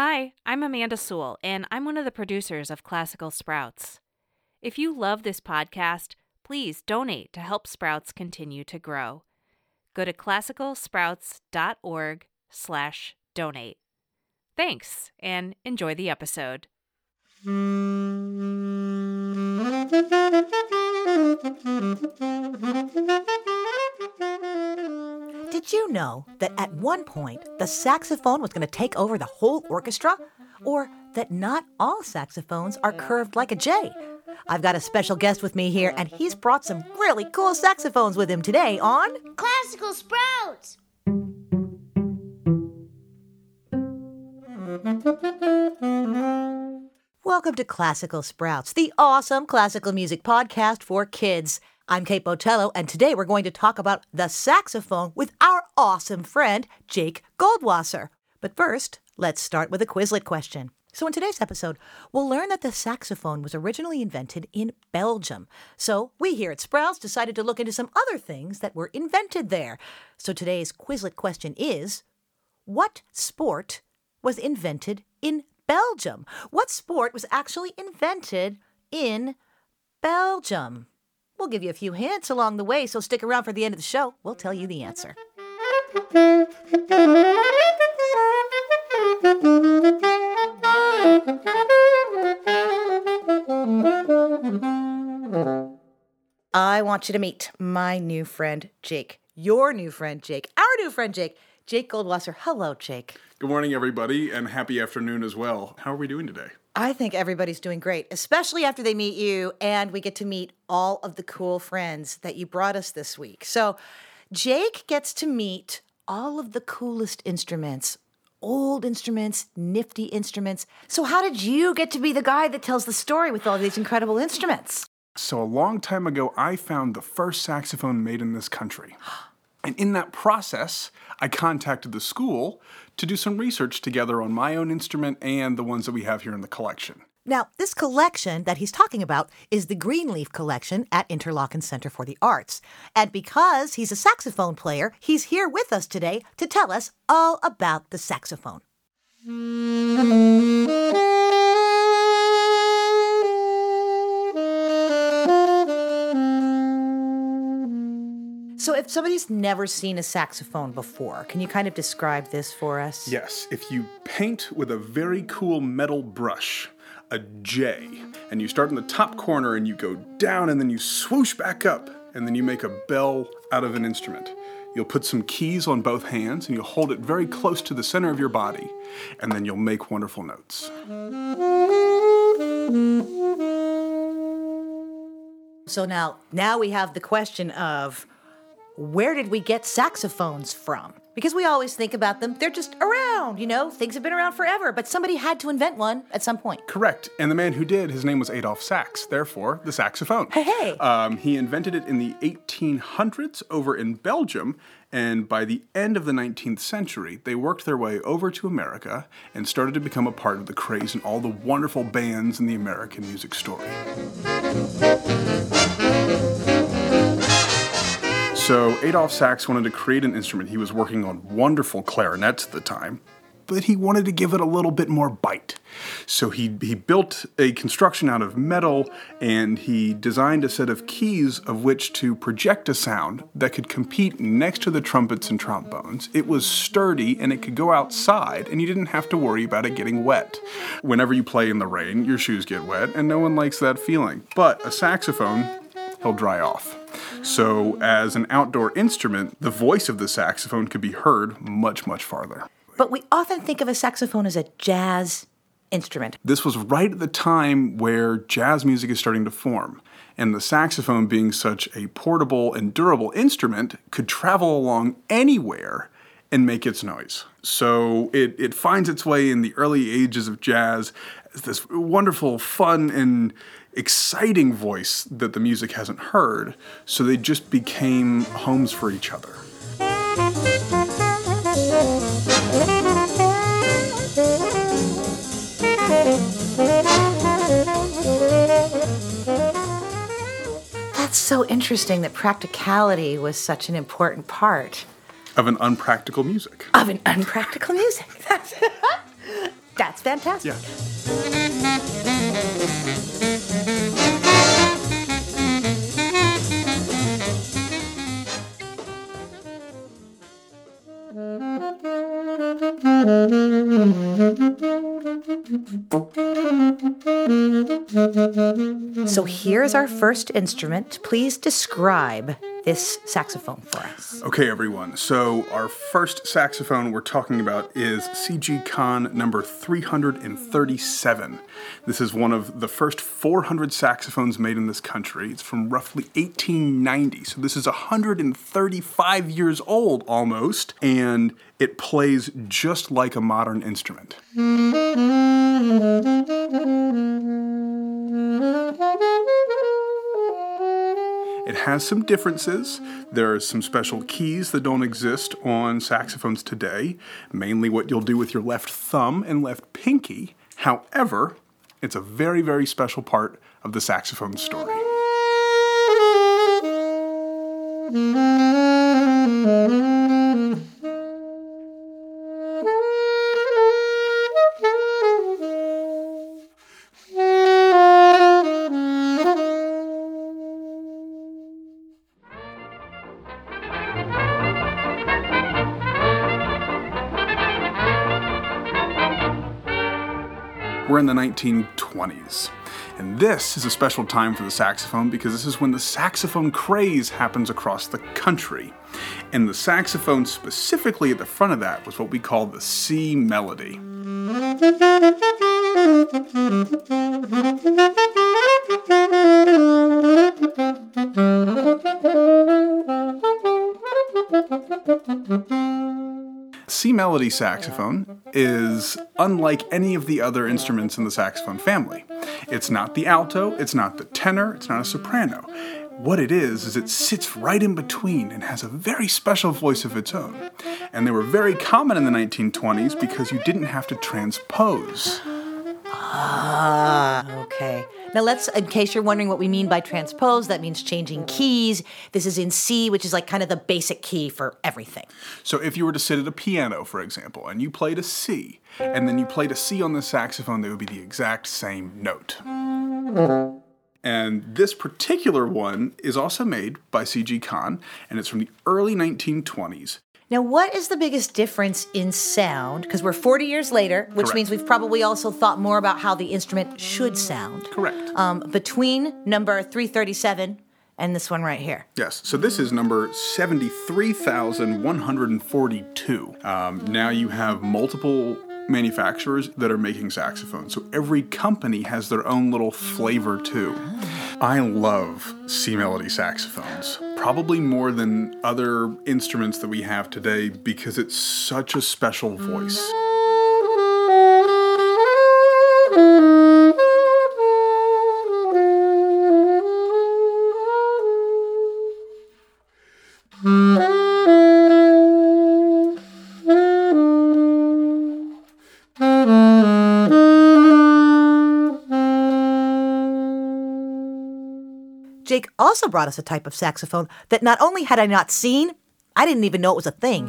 Hi, I'm Amanda Sewell, and I'm one of the producers of Classical Sprouts. If you love this podcast, please donate to help Sprouts continue to grow. Go to classicalsprouts.org slash donate. Thanks, and enjoy the episode. Did you know that at one point the saxophone was going to take over the whole orchestra? Or that not all saxophones are curved like a J? I've got a special guest with me here, and he's brought some really cool saxophones with him today on Classical Sprouts! Welcome to Classical Sprouts, the awesome classical music podcast for kids. I'm Kate Botello, and today we're going to talk about the saxophone with our awesome friend, Jake Goldwasser. But first, let's start with a Quizlet question. So, in today's episode, we'll learn that the saxophone was originally invented in Belgium. So, we here at Sprouts decided to look into some other things that were invented there. So, today's Quizlet question is What sport was invented in Belgium? What sport was actually invented in Belgium? We'll give you a few hints along the way, so stick around for the end of the show. We'll tell you the answer. I want you to meet my new friend, Jake. Your new friend, Jake. Our new friend, Jake. Jake Goldwasser. Hello, Jake. Good morning, everybody, and happy afternoon as well. How are we doing today? I think everybody's doing great, especially after they meet you and we get to meet all of the cool friends that you brought us this week. So, Jake gets to meet all of the coolest instruments, old instruments, nifty instruments. So, how did you get to be the guy that tells the story with all these incredible instruments? So, a long time ago, I found the first saxophone made in this country. And in that process, I contacted the school to do some research together on my own instrument and the ones that we have here in the collection. Now, this collection that he's talking about is the Greenleaf Collection at Interlochen Center for the Arts. And because he's a saxophone player, he's here with us today to tell us all about the saxophone. If somebody's never seen a saxophone before, can you kind of describe this for us? Yes, if you paint with a very cool metal brush, a J, and you start in the top corner and you go down and then you swoosh back up and then you make a bell out of an instrument. You'll put some keys on both hands and you'll hold it very close to the center of your body, and then you'll make wonderful notes. So now, now we have the question of where did we get saxophones from? Because we always think about them, they're just around, you know, things have been around forever, but somebody had to invent one at some point. Correct. And the man who did, his name was Adolphe Sax, therefore, the saxophone. Hey, hey. Um, he invented it in the 1800s over in Belgium, and by the end of the 19th century, they worked their way over to America and started to become a part of the craze and all the wonderful bands in the American music story. So Adolphe Sax wanted to create an instrument. He was working on wonderful clarinets at the time, but he wanted to give it a little bit more bite. So he, he built a construction out of metal and he designed a set of keys of which to project a sound that could compete next to the trumpets and trombones. It was sturdy and it could go outside and you didn't have to worry about it getting wet. Whenever you play in the rain, your shoes get wet and no one likes that feeling. But a saxophone, he'll dry off. So, as an outdoor instrument, the voice of the saxophone could be heard much, much farther. But we often think of a saxophone as a jazz instrument. This was right at the time where jazz music is starting to form. And the saxophone, being such a portable and durable instrument, could travel along anywhere and make its noise. So it, it finds its way in the early ages of jazz as this wonderful, fun, and exciting voice that the music hasn't heard. So they just became homes for each other. That's so interesting that practicality was such an important part Of an unpractical music. of an unpractical music. That's, that's fantastic. Yeah. So here's our first instrument. Please describe this saxophone for us. Okay, everyone. So our first saxophone we're talking about is CG Conn number 337. This is one of the first 400 saxophones made in this country. It's from roughly 1890. So this is 135 years old almost, and it plays just like a modern instrument. It has some differences. There are some special keys that don't exist on saxophones today, mainly what you'll do with your left thumb and left pinky. However, it's a very, very special part of the saxophone story. We're in the 1920s. And this is a special time for the saxophone because this is when the saxophone craze happens across the country. And the saxophone, specifically at the front of that, was what we call the C melody. C melody saxophone is unlike any of the other instruments in the saxophone family. It's not the alto, it's not the tenor, it's not a soprano. What it is, is it sits right in between and has a very special voice of its own. And they were very common in the 1920s because you didn't have to transpose. Ah, okay. Now let's, in case you're wondering what we mean by transpose, that means changing keys. This is in C, which is like kind of the basic key for everything. So if you were to sit at a piano, for example, and you played a C, and then you played a C on the saxophone, they would be the exact same note. And this particular one is also made by CG Conn, and it's from the early 1920s. Now, what is the biggest difference in sound? Because we're 40 years later, which Correct. means we've probably also thought more about how the instrument should sound. Correct. Um, between number 337 and this one right here. Yes, so this is number 73,142. Um, now you have multiple manufacturers that are making saxophones, so every company has their own little flavor too. I love C Melody saxophones, probably more than other instruments that we have today because it's such a special voice. Also brought us a type of saxophone that not only had I not seen, I didn't even know it was a thing.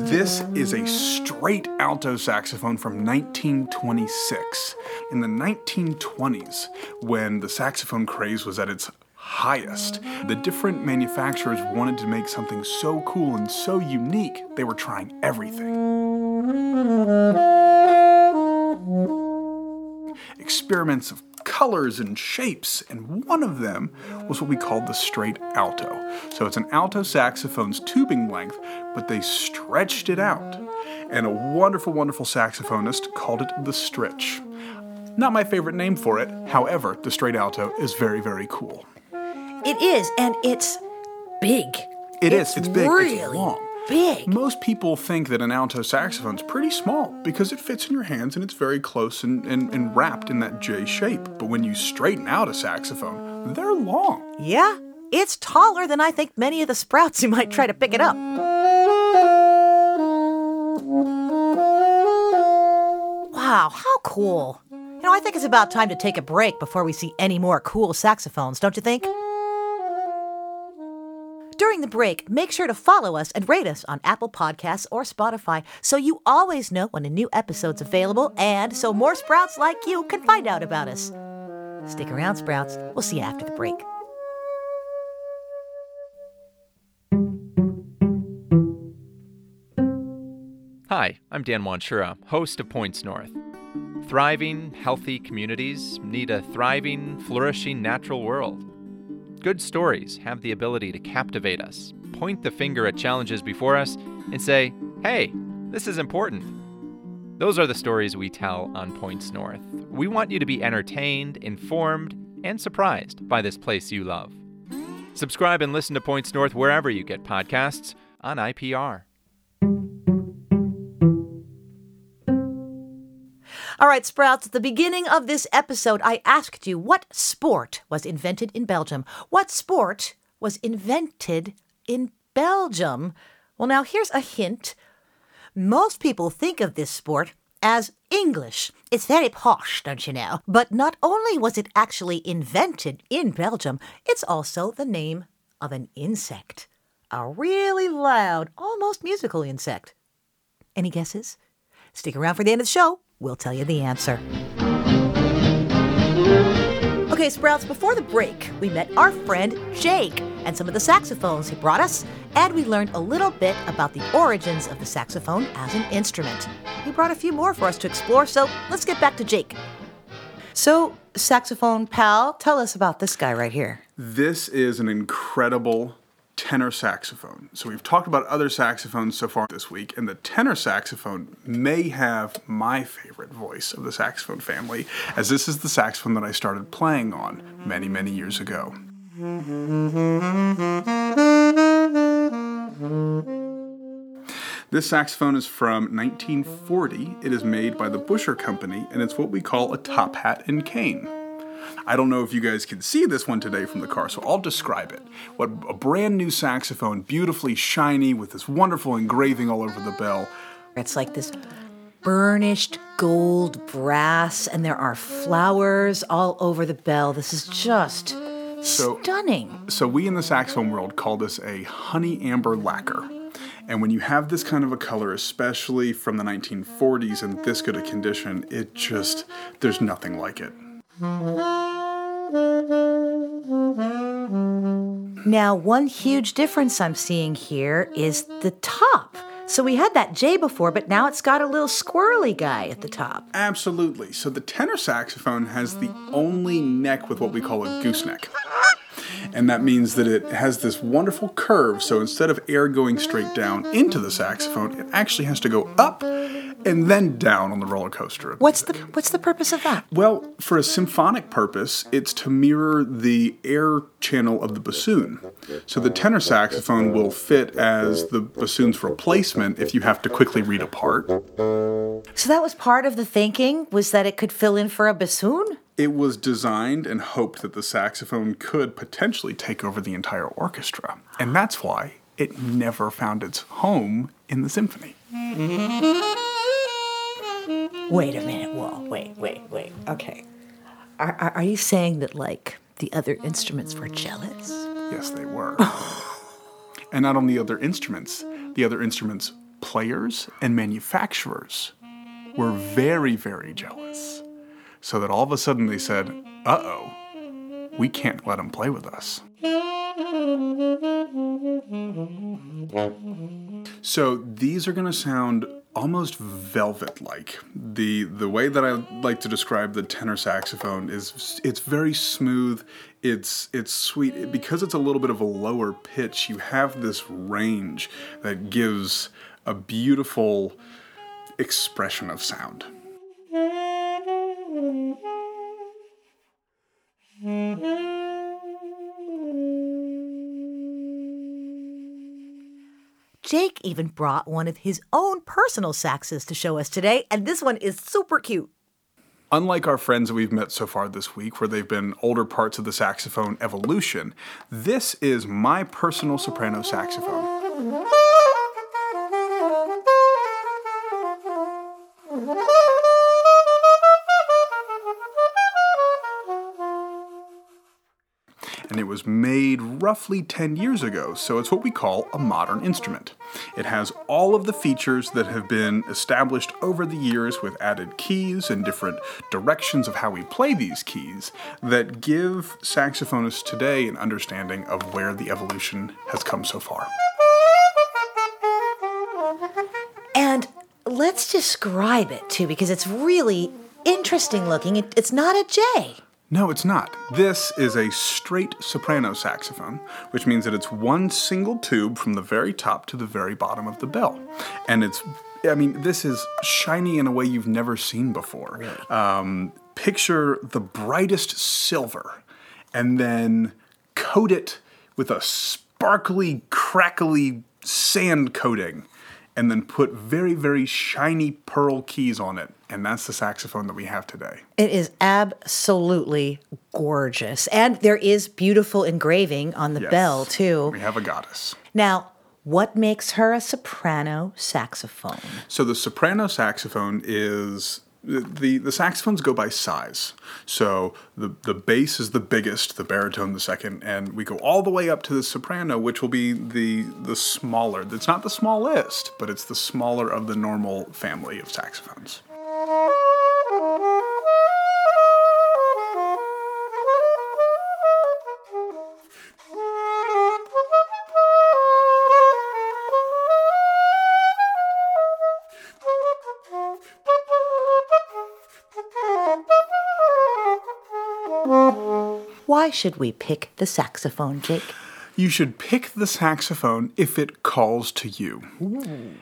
This is a straight alto saxophone from 1926. In the 1920s, when the saxophone craze was at its highest, the different manufacturers wanted to make something so cool and so unique, they were trying everything. Experiments of colors and shapes, and one of them was what we called the straight alto. So it's an alto saxophone's tubing length, but they stretched it out. And a wonderful, wonderful saxophonist called it the stretch. Not my favorite name for it, however, the straight alto is very, very cool. It is, and it's big. It is. It's big. Really It's long. Big. Most people think that an alto saxophone's pretty small because it fits in your hands and it's very close and, and, and wrapped in that J shape. But when you straighten out a saxophone, they're long. Yeah, it's taller than I think many of the sprouts who might try to pick it up. Wow, how cool. You know, I think it's about time to take a break before we see any more cool saxophones, don't you think? During the break, make sure to follow us and rate us on Apple Podcasts or Spotify so you always know when a new episode's available and so more sprouts like you can find out about us. Stick around, Sprouts. We'll see you after the break. Hi, I'm Dan Wanschura, host of Points North. Thriving, healthy communities need a thriving, flourishing natural world. Good stories have the ability to captivate us, point the finger at challenges before us, and say, hey, this is important. Those are the stories we tell on Points North. We want you to be entertained, informed, and surprised by this place you love. Subscribe and listen to Points North wherever you get podcasts on IPR. All right, Sprouts, at the beginning of this episode, I asked you what sport was invented in Belgium. What sport was invented in Belgium? Well, now here's a hint. Most people think of this sport as English. It's very posh, don't you know? But not only was it actually invented in Belgium, it's also the name of an insect. A really loud, almost musical insect. Any guesses? Stick around for the end of the show. We'll tell you the answer. Okay, Sprouts, before the break, we met our friend Jake and some of the saxophones he brought us, and we learned a little bit about the origins of the saxophone as an instrument. He brought a few more for us to explore, so let's get back to Jake. So, saxophone pal, tell us about this guy right here. This is an incredible tenor saxophone. So we've talked about other saxophones so far this week, and the tenor saxophone may have my favorite voice of the saxophone family, as this is the saxophone that I started playing on many, many years ago. This saxophone is from 1940. It is made by the Buescher Company, and it's what we call a top hat and cane. I don't know if you guys can see this one today from the car, so I'll describe it. What a brand new saxophone, beautifully shiny with this wonderful engraving all over the bell. It's like this burnished gold brass, and there are flowers all over the bell. This is just So- stunning. So we in the saxophone world call this a honey amber lacquer. And when you have this kind of a color, especially from the 1940s in this good a condition, it just, there's nothing like it. Now, one huge difference I'm seeing here is the top. So we had that J before, but now it's got a little squirrely guy at the top. Absolutely. So the tenor saxophone has the only neck with what we call a gooseneck. And that means that it has this wonderful curve. So instead of air going straight down into the saxophone, it actually has to go up and then down on the roller coaster. What's the what's the purpose of that? Well, for a symphonic purpose, it's to mirror the air channel of the bassoon. So the tenor saxophone will fit as the bassoon's replacement if you have to quickly read a part. So that was part of the thinking was that it could fill in for a bassoon? It was designed and hoped that the saxophone could potentially take over the entire orchestra. And that's why it never found its home in the symphony. Wait a minute. Whoa, wait, wait, wait. Okay. Are, are, are you saying that, like, the other instruments were jealous? Yes, they were. and not only the other instruments, the other instruments' players and manufacturers were very, very jealous. So that all of a sudden they said, uh oh, we can't let him play with us. So these are going to sound almost velvet-like. The the way that I like to describe the tenor saxophone is it's very smooth. It's it's sweet because it's a little bit of a lower pitch. You have this range that gives a beautiful expression of sound. Even brought one of his own personal saxes to show us today, and this one is super cute. Unlike our friends we've met so far this week, where they've been older parts of the saxophone evolution, this is my personal soprano saxophone. It was made roughly 10 years ago, so it's what we call a modern instrument. It has all of the features that have been established over the years with added keys and different directions of how we play these keys that give saxophonists today an understanding of where the evolution has come so far. And let's describe it too, because it's really interesting looking. It, it's not a J. No, it's not. This is a straight soprano saxophone, which means that it's one single tube from the very top to the very bottom of the bell. And it's, I mean, this is shiny in a way you've never seen before. Um, picture the brightest silver and then coat it with a sparkly, crackly sand coating and then put very, very shiny pearl keys on it. And that's the saxophone that we have today. It is absolutely gorgeous. And there is beautiful engraving on the Yes. bell, too. We have a goddess. Now, what makes her a soprano saxophone? So the soprano saxophone is the the saxophones go by size. So the the bass is the biggest, the baritone the second, and we go all the way up to the soprano, which will be the the smaller. It's not the smallest, but it's the smaller of the normal family of saxophones. Should we pick the saxophone, Jake? You should pick the saxophone if it calls to you.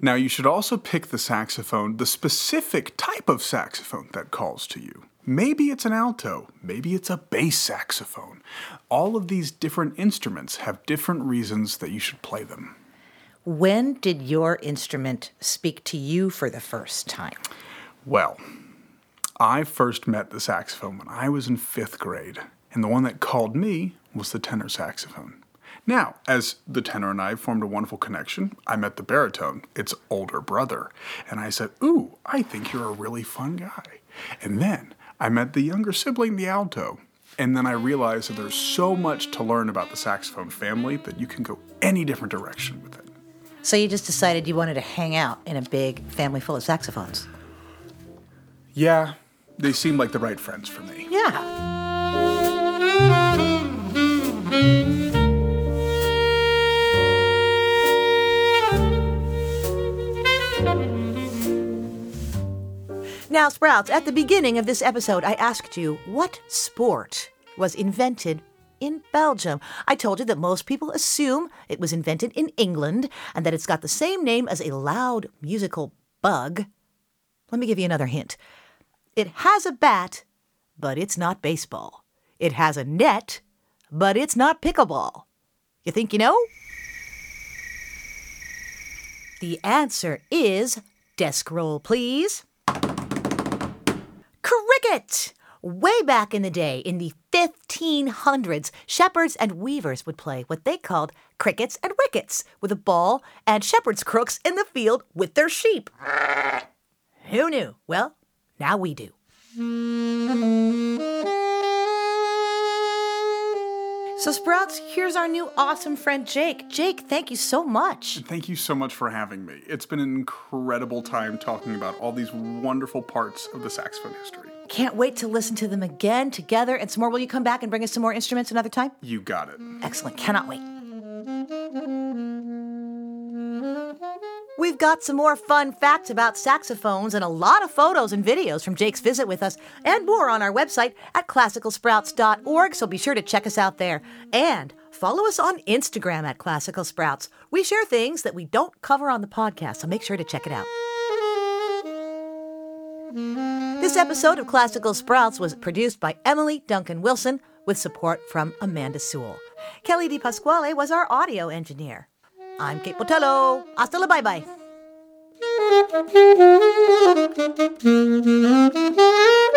Now, you should also pick the saxophone, the specific type of saxophone that calls to you. Maybe it's an alto, maybe it's a bass saxophone. All of these different instruments have different reasons that you should play them. When did your instrument speak to you for the first time? Well, I first met the saxophone when I was in fifth grade, and the one that called me was the tenor saxophone. Now, as the tenor and I formed a wonderful connection, I met the baritone, its older brother, and I said, Ooh, I think you're a really fun guy. And then I met the younger sibling, the alto, and then I realized that there's so much to learn about the saxophone family that you can go any different direction with it. So you just decided you wanted to hang out in a big family full of saxophones? Yeah, they seem like the right friends for me. Yeah. Now, Sprouts, at the beginning of this episode, I asked you what sport was invented in Belgium. I told you that most people assume it was invented in England and that it's got the same name as a loud musical bug. Let me give you another hint. It has a bat, but it's not baseball. It has a net, but it's not pickleball. You think you know? The answer is desk roll, please. Way back in the day, in the 1500s, shepherds and weavers would play what they called crickets and wickets with a ball and shepherd's crooks in the field with their sheep. Who knew? Well, now we do. So, Sprouts, here's our new awesome friend Jake. Jake, thank you so much. Thank you so much for having me. It's been an incredible time talking about all these wonderful parts of the saxophone history. Can't wait to listen to them again together and some more. Will you come back and bring us some more instruments another time? You got it. Excellent. Cannot wait. We've got some more fun facts about saxophones and a lot of photos and videos from Jake's visit with us and more on our website at classicalsprouts.org, so be sure to check us out there. And follow us on Instagram at Classical Sprouts. We share things that we don't cover on the podcast, so make sure to check it out. This episode of Classical Sprouts was produced by Emily Duncan Wilson with support from Amanda Sewell. Kelly Di Pasquale was our audio engineer. I'm Kate Botello. Hasta la bye bye.